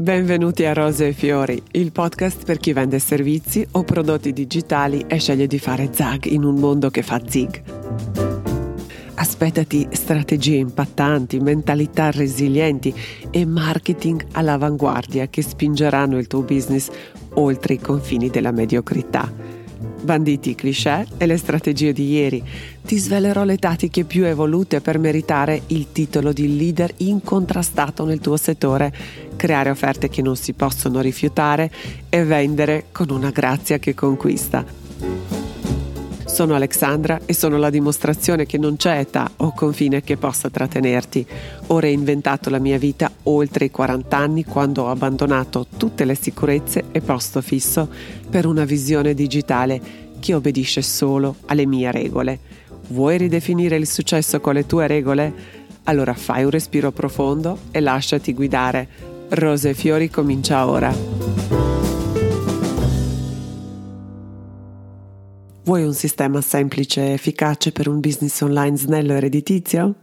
Benvenuti a Rose e Fiori, il podcast per chi vende servizi o prodotti digitali e sceglie di fare zag in un mondo che fa zig. Aspettati strategie impattanti, mentalità resilienti e marketing all'avanguardia che spingeranno il tuo business oltre i confini della mediocrità banditi i cliché e le strategie di ieri. Ti svelerò le tattiche più evolute per meritare il titolo di leader incontrastato nel tuo settore, creare offerte che non si possono rifiutare e vendere con una grazia che conquista. Sono Alexandra e sono la dimostrazione che non c'è età o confine che possa trattenerti. Ho reinventato la mia vita oltre i 40 anni quando ho abbandonato tutte le sicurezze e posto fisso per una visione digitale che obbedisce solo alle mie regole. Vuoi ridefinire il successo con le tue regole? Allora fai un respiro profondo e lasciati guidare. Rose e Fiori comincia ora. Vuoi un sistema semplice e efficace per un business online snello e redditizio?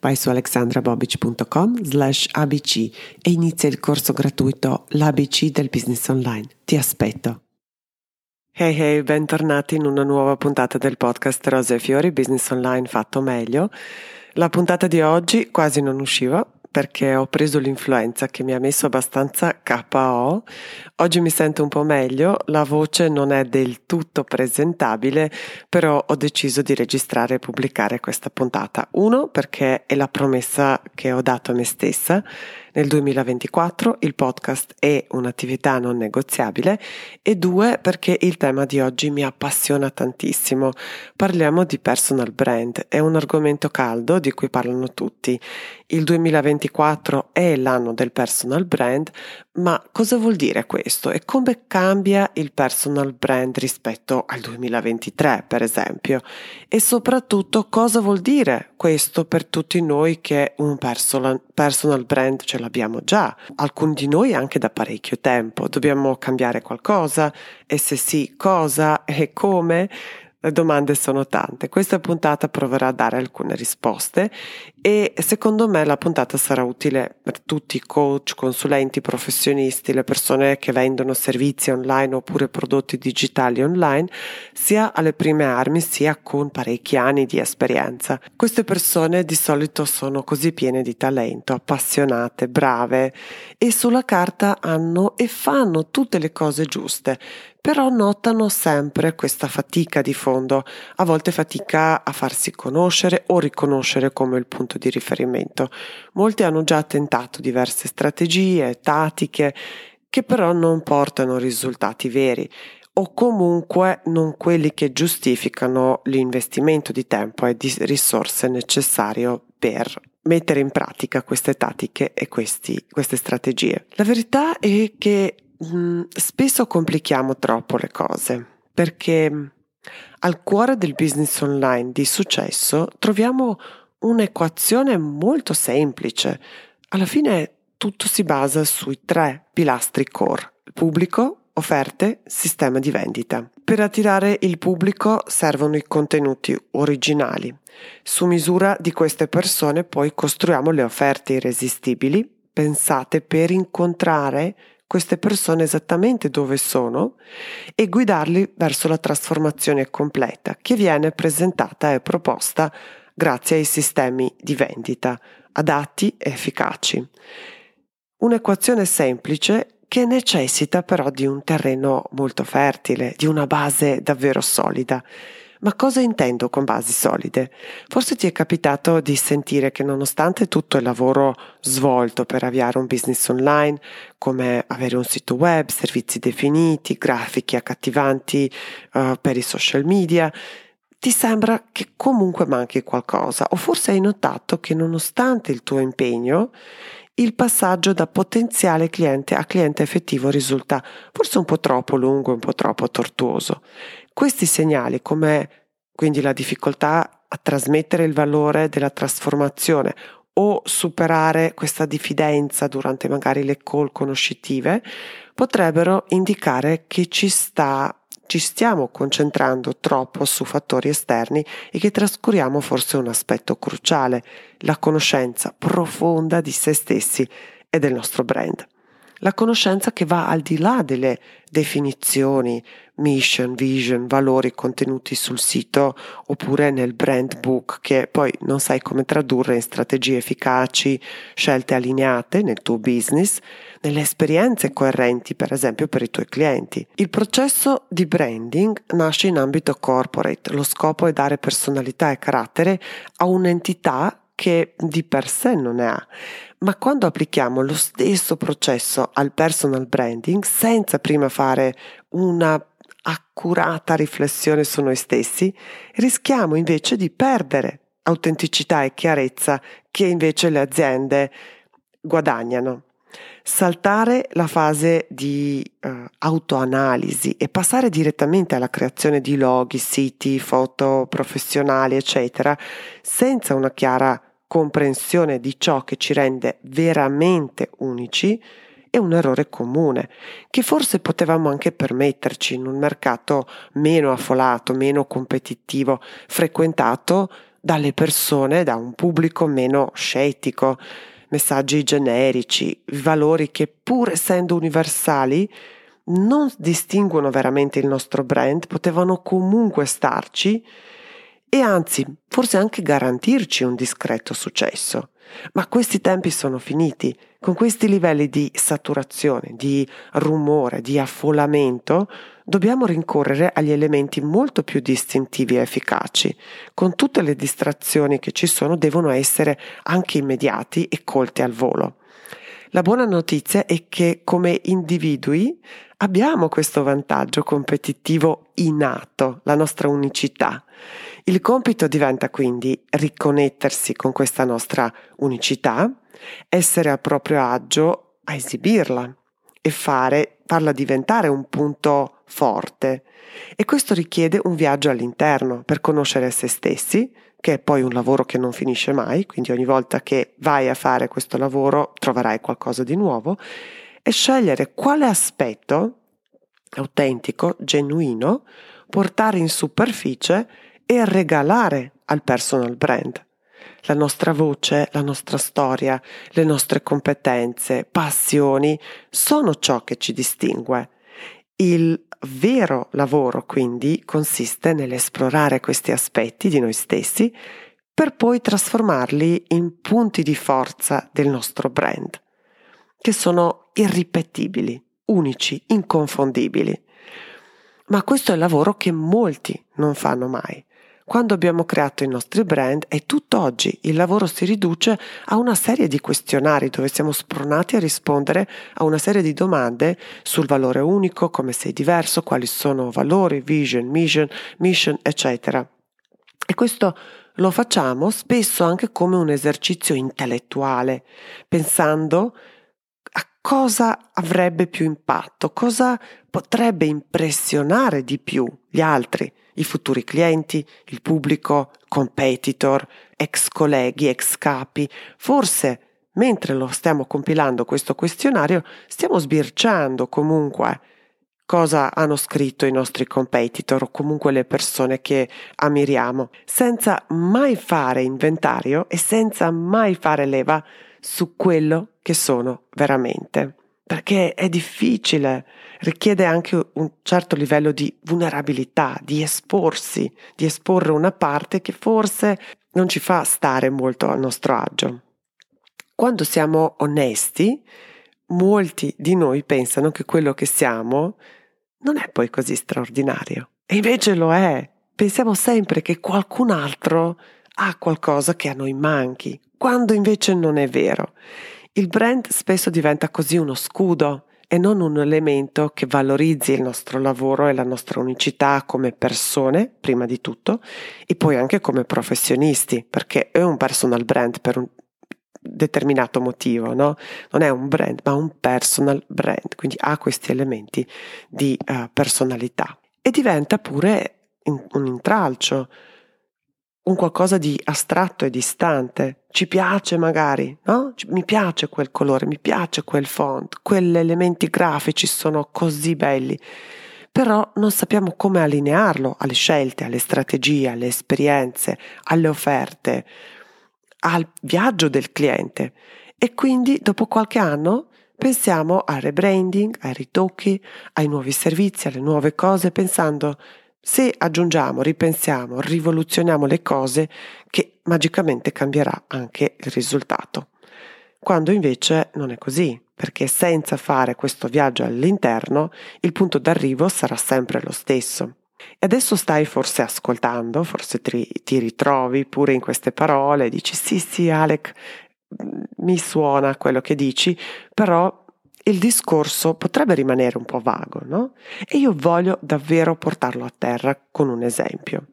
Vai su alexandrabobic.com slash abc e inizia il corso gratuito L'ABC del business online. Ti aspetto. Hey hey, bentornati in una nuova puntata del podcast Rose e Fiori Business Online fatto meglio. La puntata di oggi quasi non usciva perché ho preso l'influenza che mi ha messo abbastanza KO. Oggi mi sento un po' meglio, la voce non è del tutto presentabile, però ho deciso di registrare e pubblicare questa puntata. Uno, perché è la promessa che ho dato a me stessa nel 2024 il podcast è un'attività non negoziabile e due perché il tema di oggi mi appassiona tantissimo. Parliamo di personal brand, è un argomento caldo di cui parlano tutti. Il 2024 è l'anno del personal brand, ma cosa vuol dire questo e come cambia il personal brand rispetto al 2023, per esempio? E soprattutto cosa vuol dire questo per tutti noi che un personal, brand ce l'abbiamo già? Alcuni di noi anche da parecchio tempo. Dobbiamo cambiare qualcosa? E se sì, cosa e come? Le domande sono tante. Questa puntata proverà a dare alcune risposte e secondo me la puntata sarà utile per tutti i coach, consulenti, professionisti, le persone che vendono servizi online oppure prodotti digitali online, sia alle prime armi sia con parecchi anni di esperienza. Queste persone di solito sono così piene di talento, appassionate, brave e sulla carta hanno e fanno tutte le cose giuste però notano sempre questa fatica di fondo, a volte fatica a farsi conoscere o riconoscere come il punto di riferimento. Molti hanno già tentato diverse strategie, tattiche, che però non portano risultati veri o comunque non quelli che giustificano l'investimento di tempo e di risorse necessario per mettere in pratica queste tattiche e questi, queste strategie. La verità è che Mm, spesso complichiamo troppo le cose perché mm, al cuore del business online di successo troviamo un'equazione molto semplice. Alla fine tutto si basa sui tre pilastri core, pubblico, offerte, sistema di vendita. Per attirare il pubblico servono i contenuti originali. Su misura di queste persone poi costruiamo le offerte irresistibili pensate per incontrare queste persone esattamente dove sono e guidarli verso la trasformazione completa che viene presentata e proposta grazie ai sistemi di vendita adatti e efficaci. Un'equazione semplice che necessita però di un terreno molto fertile, di una base davvero solida ma cosa intendo con basi solide? Forse ti è capitato di sentire che nonostante tutto il lavoro svolto per avviare un business online, come avere un sito web, servizi definiti, grafiche accattivanti uh, per i social media, ti sembra che comunque manchi qualcosa o forse hai notato che nonostante il tuo impegno, il passaggio da potenziale cliente a cliente effettivo risulta forse un po' troppo lungo, un po' troppo tortuoso. Questi segnali, come quindi la difficoltà a trasmettere il valore della trasformazione o superare questa diffidenza durante magari le call conoscitive, potrebbero indicare che ci sta ci stiamo concentrando troppo su fattori esterni e che trascuriamo forse un aspetto cruciale, la conoscenza profonda di se stessi e del nostro brand. la conoscenza che va al di là delle definizioni, mission, vision, valori contenuti sul sito oppure nel brand book che poi non sai come tradurre in strategie efficaci, scelte allineate nel tuo business, nelle esperienze coerenti per esempio per i tuoi clienti. Il processo di branding nasce in ambito corporate, lo scopo è dare personalità e carattere a un'entità che di per sé non ne ha, ma quando applichiamo lo stesso processo al personal branding senza prima fare una accurata riflessione su noi stessi, rischiamo invece di perdere autenticità e chiarezza che invece le aziende guadagnano. Saltare la fase di uh, autoanalisi e passare direttamente alla creazione di loghi, siti, foto professionali, eccetera, senza una chiara comprensione di ciò che ci rende veramente unici, è un errore comune, che forse potevamo anche permetterci in un mercato meno affolato, meno competitivo, frequentato dalle persone, da un pubblico meno scettico, messaggi generici, valori che pur essendo universali non distinguono veramente il nostro brand, potevano comunque starci e anzi forse anche garantirci un discreto successo. Ma questi tempi sono finiti. Con questi livelli di saturazione, di rumore, di affollamento, dobbiamo rincorrere agli elementi molto più distintivi e efficaci. Con tutte le distrazioni che ci sono, devono essere anche immediati e colti al volo. La buona notizia è che come individui abbiamo questo vantaggio competitivo innato, la nostra unicità. Il compito diventa quindi riconnettersi con questa nostra unicità, essere a proprio agio a esibirla e fare, farla diventare un punto forte. E questo richiede un viaggio all'interno per conoscere se stessi, che è poi un lavoro che non finisce mai, quindi ogni volta che vai a fare questo lavoro troverai qualcosa di nuovo, e scegliere quale aspetto autentico, genuino, portare in superficie e regalare al personal brand. La nostra voce, la nostra storia, le nostre competenze, passioni sono ciò che ci distingue. Il vero lavoro quindi consiste nell'esplorare questi aspetti di noi stessi per poi trasformarli in punti di forza del nostro brand, che sono irripetibili, unici, inconfondibili. Ma questo è il lavoro che molti non fanno mai. Quando abbiamo creato i nostri brand e tutt'oggi il lavoro si riduce a una serie di questionari dove siamo spronati a rispondere a una serie di domande sul valore unico, come sei diverso, quali sono valori, vision, mission, mission, eccetera. E questo lo facciamo spesso anche come un esercizio intellettuale, pensando cosa avrebbe più impatto, cosa potrebbe impressionare di più gli altri i futuri clienti, il pubblico, competitor, ex colleghi, ex capi. Forse, mentre lo stiamo compilando questo questionario, stiamo sbirciando comunque cosa hanno scritto i nostri competitor o comunque le persone che ammiriamo, senza mai fare inventario e senza mai fare leva su quello che sono veramente perché è difficile, richiede anche un certo livello di vulnerabilità, di esporsi, di esporre una parte che forse non ci fa stare molto a nostro agio. Quando siamo onesti, molti di noi pensano che quello che siamo non è poi così straordinario. E invece lo è. Pensiamo sempre che qualcun altro ha qualcosa che a noi manchi, quando invece non è vero. Il brand spesso diventa così uno scudo e non un elemento che valorizzi il nostro lavoro e la nostra unicità come persone, prima di tutto, e poi anche come professionisti, perché è un personal brand per un determinato motivo, no? Non è un brand, ma un personal brand, quindi ha questi elementi di uh, personalità. E diventa pure in, un intralcio, un qualcosa di astratto e distante. Ci piace magari, no? Mi piace quel colore, mi piace quel font, quegli elementi grafici sono così belli. Però non sappiamo come allinearlo alle scelte, alle strategie, alle esperienze, alle offerte, al viaggio del cliente. E quindi dopo qualche anno pensiamo al rebranding, ai ritocchi, ai nuovi servizi, alle nuove cose, pensando se aggiungiamo, ripensiamo, rivoluzioniamo le cose, che magicamente cambierà anche il risultato. Quando invece non è così, perché senza fare questo viaggio all'interno, il punto d'arrivo sarà sempre lo stesso. E adesso stai forse ascoltando, forse ti, ti ritrovi pure in queste parole, dici sì sì Alec, mm, mi suona quello che dici, però il discorso potrebbe rimanere un po' vago, no? E io voglio davvero portarlo a terra con un esempio.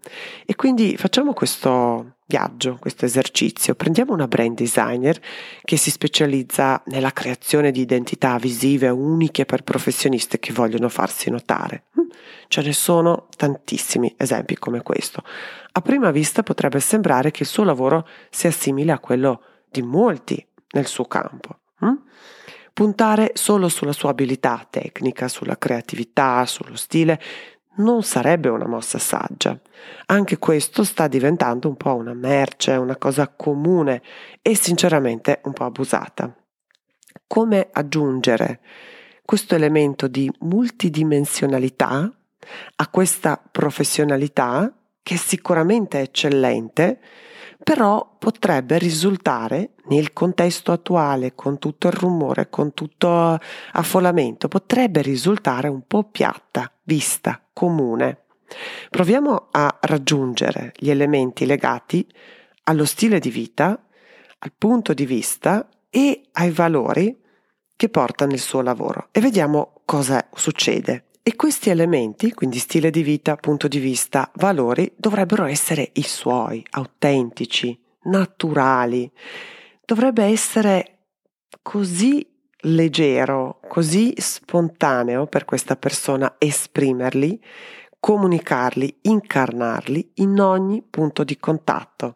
E quindi facciamo questo viaggio, questo esercizio. Prendiamo una brand designer che si specializza nella creazione di identità visive uniche per professioniste che vogliono farsi notare. Mm, ce ne sono tantissimi esempi come questo. A prima vista potrebbe sembrare che il suo lavoro sia simile a quello di molti nel suo campo. Puntare solo sulla sua abilità tecnica, sulla creatività, sullo stile, non sarebbe una mossa saggia. Anche questo sta diventando un po' una merce, una cosa comune e sinceramente un po' abusata. Come aggiungere questo elemento di multidimensionalità a questa professionalità che sicuramente è eccellente, però potrebbe risultare nel contesto attuale, con tutto il rumore, con tutto affollamento, potrebbe risultare un po' piatta, vista, comune. Proviamo a raggiungere gli elementi legati allo stile di vita, al punto di vista e ai valori che porta nel suo lavoro e vediamo cosa succede. E questi elementi, quindi stile di vita, punto di vista, valori, dovrebbero essere i suoi, autentici, naturali. Dovrebbe essere così leggero, così spontaneo per questa persona esprimerli, comunicarli, incarnarli in ogni punto di contatto,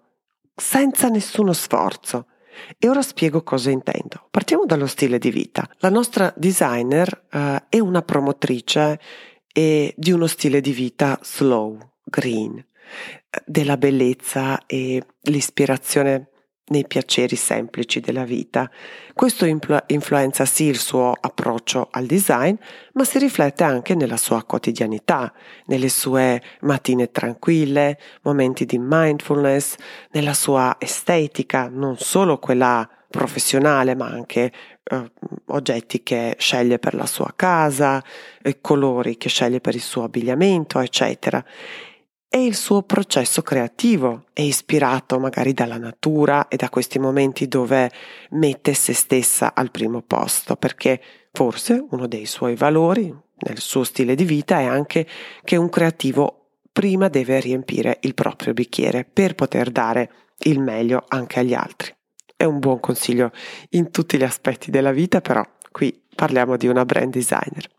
senza nessuno sforzo. E ora spiego cosa intendo. Partiamo dallo stile di vita. La nostra designer uh, è una promotrice e di uno stile di vita slow, green, della bellezza e l'ispirazione nei piaceri semplici della vita. Questo influ- influenza sì il suo approccio al design, ma si riflette anche nella sua quotidianità, nelle sue mattine tranquille, momenti di mindfulness, nella sua estetica, non solo quella professionale, ma anche eh, oggetti che sceglie per la sua casa, eh, colori che sceglie per il suo abbigliamento, eccetera e il suo processo creativo è ispirato magari dalla natura e da questi momenti dove mette se stessa al primo posto, perché forse uno dei suoi valori nel suo stile di vita è anche che un creativo prima deve riempire il proprio bicchiere per poter dare il meglio anche agli altri. È un buon consiglio in tutti gli aspetti della vita, però qui parliamo di una brand designer.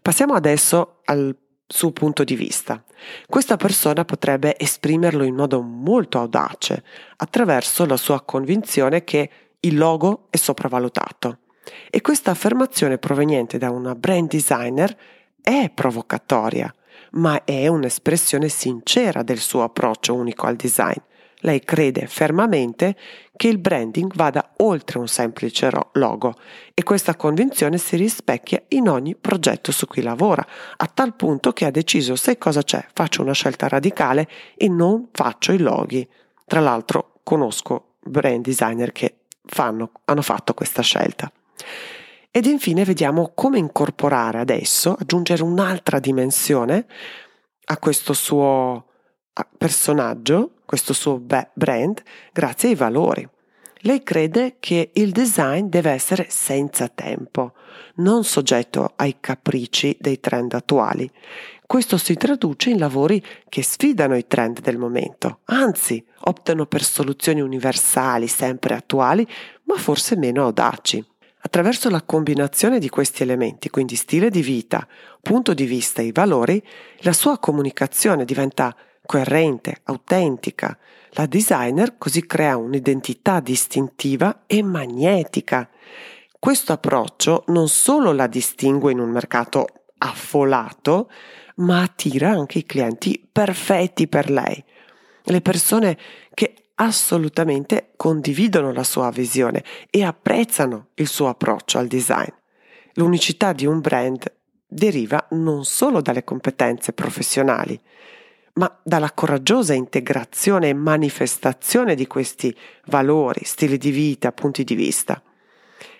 Passiamo adesso al suo punto di vista. Questa persona potrebbe esprimerlo in modo molto audace, attraverso la sua convinzione che il logo è sopravvalutato. E questa affermazione proveniente da una brand designer è provocatoria, ma è un'espressione sincera del suo approccio unico al design lei crede fermamente che il branding vada oltre un semplice logo e questa convinzione si rispecchia in ogni progetto su cui lavora, a tal punto che ha deciso sai cosa c'è, faccio una scelta radicale e non faccio i loghi. Tra l'altro conosco brand designer che fanno, hanno fatto questa scelta. Ed infine vediamo come incorporare adesso, aggiungere un'altra dimensione a questo suo personaggio, questo suo brand, grazie ai valori. Lei crede che il design deve essere senza tempo, non soggetto ai capricci dei trend attuali. Questo si traduce in lavori che sfidano i trend del momento, anzi optano per soluzioni universali, sempre attuali, ma forse meno audaci. Attraverso la combinazione di questi elementi, quindi stile di vita, punto di vista e valori, la sua comunicazione diventa coerente, autentica. La designer così crea un'identità distintiva e magnetica. Questo approccio non solo la distingue in un mercato affolato, ma attira anche i clienti perfetti per lei, le persone che assolutamente condividono la sua visione e apprezzano il suo approccio al design. l'unicità di un brand deriva non solo dalle competenze professionali, ma dalla coraggiosa integrazione e manifestazione di questi valori, stili di vita, punti di vista.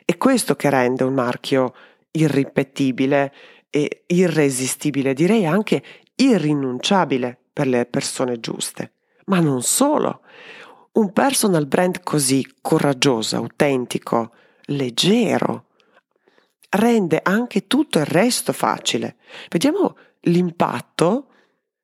È questo che rende un marchio irripetibile e irresistibile, direi anche irrinunciabile per le persone giuste. Ma non solo. Un personal brand così coraggioso, autentico, leggero, rende anche tutto il resto facile. Vediamo l'impatto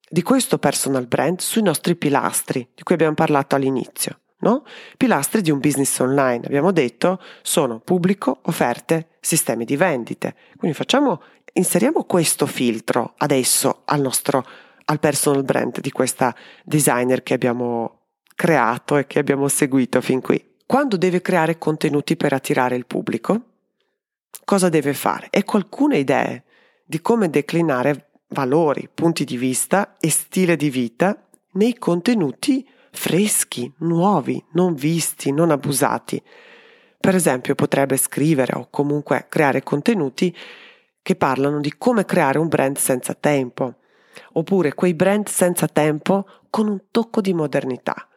di questo personal brand sui nostri pilastri di cui abbiamo parlato all'inizio. No? Pilastri di un business online, abbiamo detto, sono pubblico, offerte, sistemi di vendite. Quindi facciamo, inseriamo questo filtro adesso al nostro al personal brand di questa designer che abbiamo creato e che abbiamo seguito fin qui. Quando deve creare contenuti per attirare il pubblico, cosa deve fare? Ecco alcune idee di come declinare valori, punti di vista e stile di vita nei contenuti freschi, nuovi, non visti, non abusati. Per esempio potrebbe scrivere o comunque creare contenuti che parlano di come creare un brand senza tempo, oppure quei brand senza tempo con un tocco di modernità,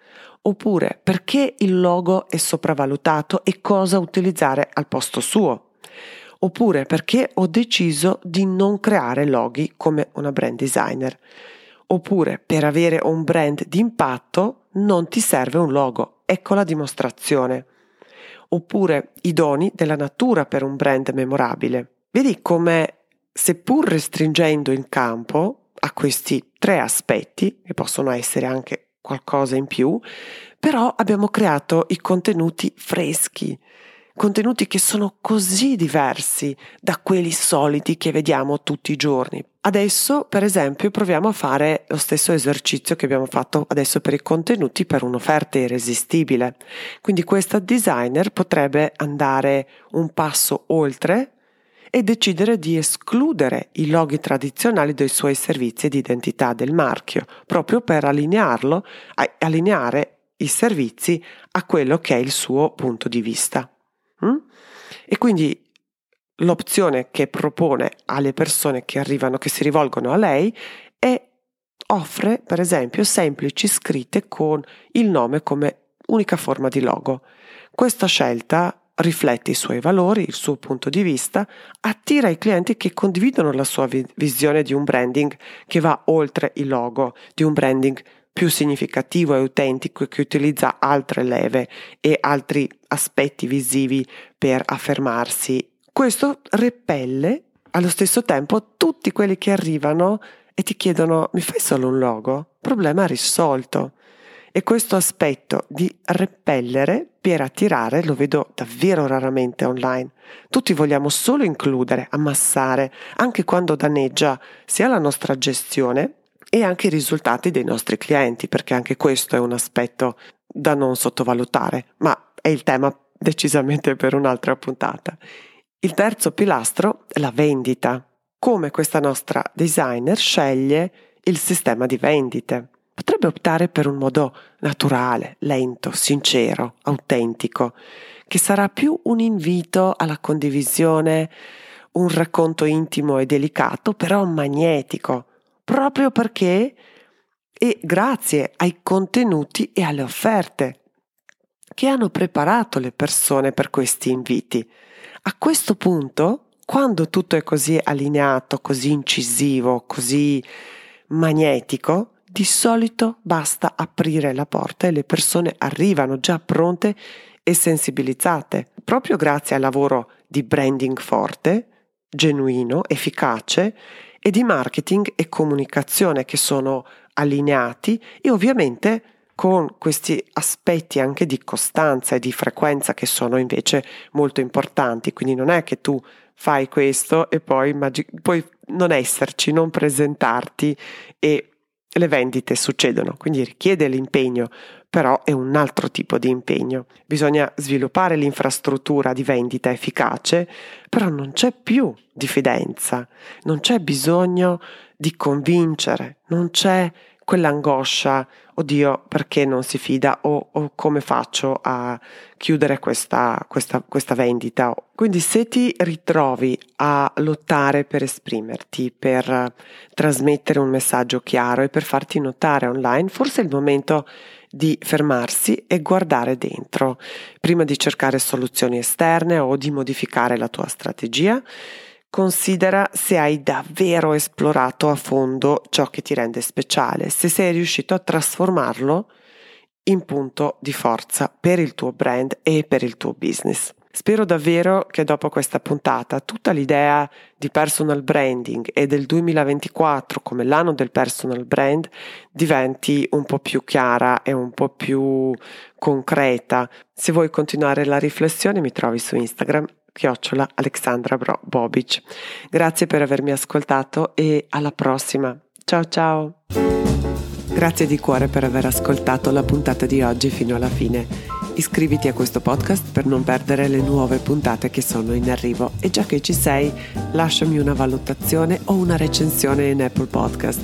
oppure perché il logo è sopravvalutato e cosa utilizzare al posto suo, oppure perché ho deciso di non creare loghi come una brand designer, oppure per avere un brand di impatto non ti serve un logo, ecco la dimostrazione, oppure i doni della natura per un brand memorabile. Vedi come, seppur restringendo il campo a questi tre aspetti, che possono essere anche qualcosa in più, però abbiamo creato i contenuti freschi, contenuti che sono così diversi da quelli soliti che vediamo tutti i giorni. Adesso, per esempio, proviamo a fare lo stesso esercizio che abbiamo fatto adesso per i contenuti per un'offerta irresistibile. Quindi questa designer potrebbe andare un passo oltre e decidere di escludere i loghi tradizionali dei suoi servizi di identità del marchio, proprio per allinearlo, allineare i servizi a quello che è il suo punto di vista. Mm? E quindi l'opzione che propone alle persone che arrivano, che si rivolgono a lei, è offre, per esempio, semplici scritte con il nome come unica forma di logo. Questa scelta riflette i suoi valori, il suo punto di vista, attira i clienti che condividono la sua visione di un branding che va oltre il logo, di un branding più significativo e autentico che utilizza altre leve e altri aspetti visivi per affermarsi. Questo repelle allo stesso tempo tutti quelli che arrivano e ti chiedono mi fai solo un logo? Problema risolto. E questo aspetto di repellere per attirare lo vedo davvero raramente online. Tutti vogliamo solo includere, ammassare, anche quando danneggia sia la nostra gestione e anche i risultati dei nostri clienti, perché anche questo è un aspetto da non sottovalutare, ma è il tema decisamente per un'altra puntata. Il terzo pilastro è la vendita. Come questa nostra designer sceglie il sistema di vendite. Potrebbe optare per un modo naturale, lento, sincero, autentico, che sarà più un invito alla condivisione, un racconto intimo e delicato, però magnetico, proprio perché e grazie ai contenuti e alle offerte che hanno preparato le persone per questi inviti. A questo punto, quando tutto è così allineato, così incisivo, così magnetico, di solito basta aprire la porta e le persone arrivano già pronte e sensibilizzate, proprio grazie al lavoro di branding forte, genuino, efficace e di marketing e comunicazione che sono allineati e ovviamente con questi aspetti anche di costanza e di frequenza che sono invece molto importanti. Quindi non è che tu fai questo e poi immagini, puoi non esserci, non presentarti e le vendite succedono, quindi richiede l'impegno, però è un altro tipo di impegno. Bisogna sviluppare l'infrastruttura di vendita efficace, però non c'è più diffidenza, non c'è bisogno di convincere, non c'è quell'angoscia, oddio, perché non si fida o, o come faccio a chiudere questa, questa, questa vendita. Quindi se ti ritrovi a lottare per esprimerti, per trasmettere un messaggio chiaro e per farti notare online, forse è il momento di fermarsi e guardare dentro, prima di cercare soluzioni esterne o di modificare la tua strategia. Considera se hai davvero esplorato a fondo ciò che ti rende speciale, se sei riuscito a trasformarlo in punto di forza per il tuo brand e per il tuo business. Spero davvero che dopo questa puntata tutta l'idea di personal branding e del 2024 come l'anno del personal brand diventi un po' più chiara e un po' più concreta. Se vuoi continuare la riflessione mi trovi su Instagram chiocciola Alexandra Bobic. Grazie per avermi ascoltato e alla prossima. Ciao ciao! Grazie di cuore per aver ascoltato la puntata di oggi fino alla fine. Iscriviti a questo podcast per non perdere le nuove puntate che sono in arrivo e già che ci sei lasciami una valutazione o una recensione in Apple Podcast.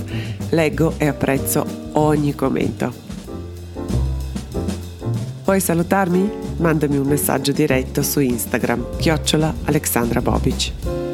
Leggo e apprezzo ogni commento. Puoi salutarmi? Mandami un messaggio diretto su Instagram, chiocciola Alexandra Bobic.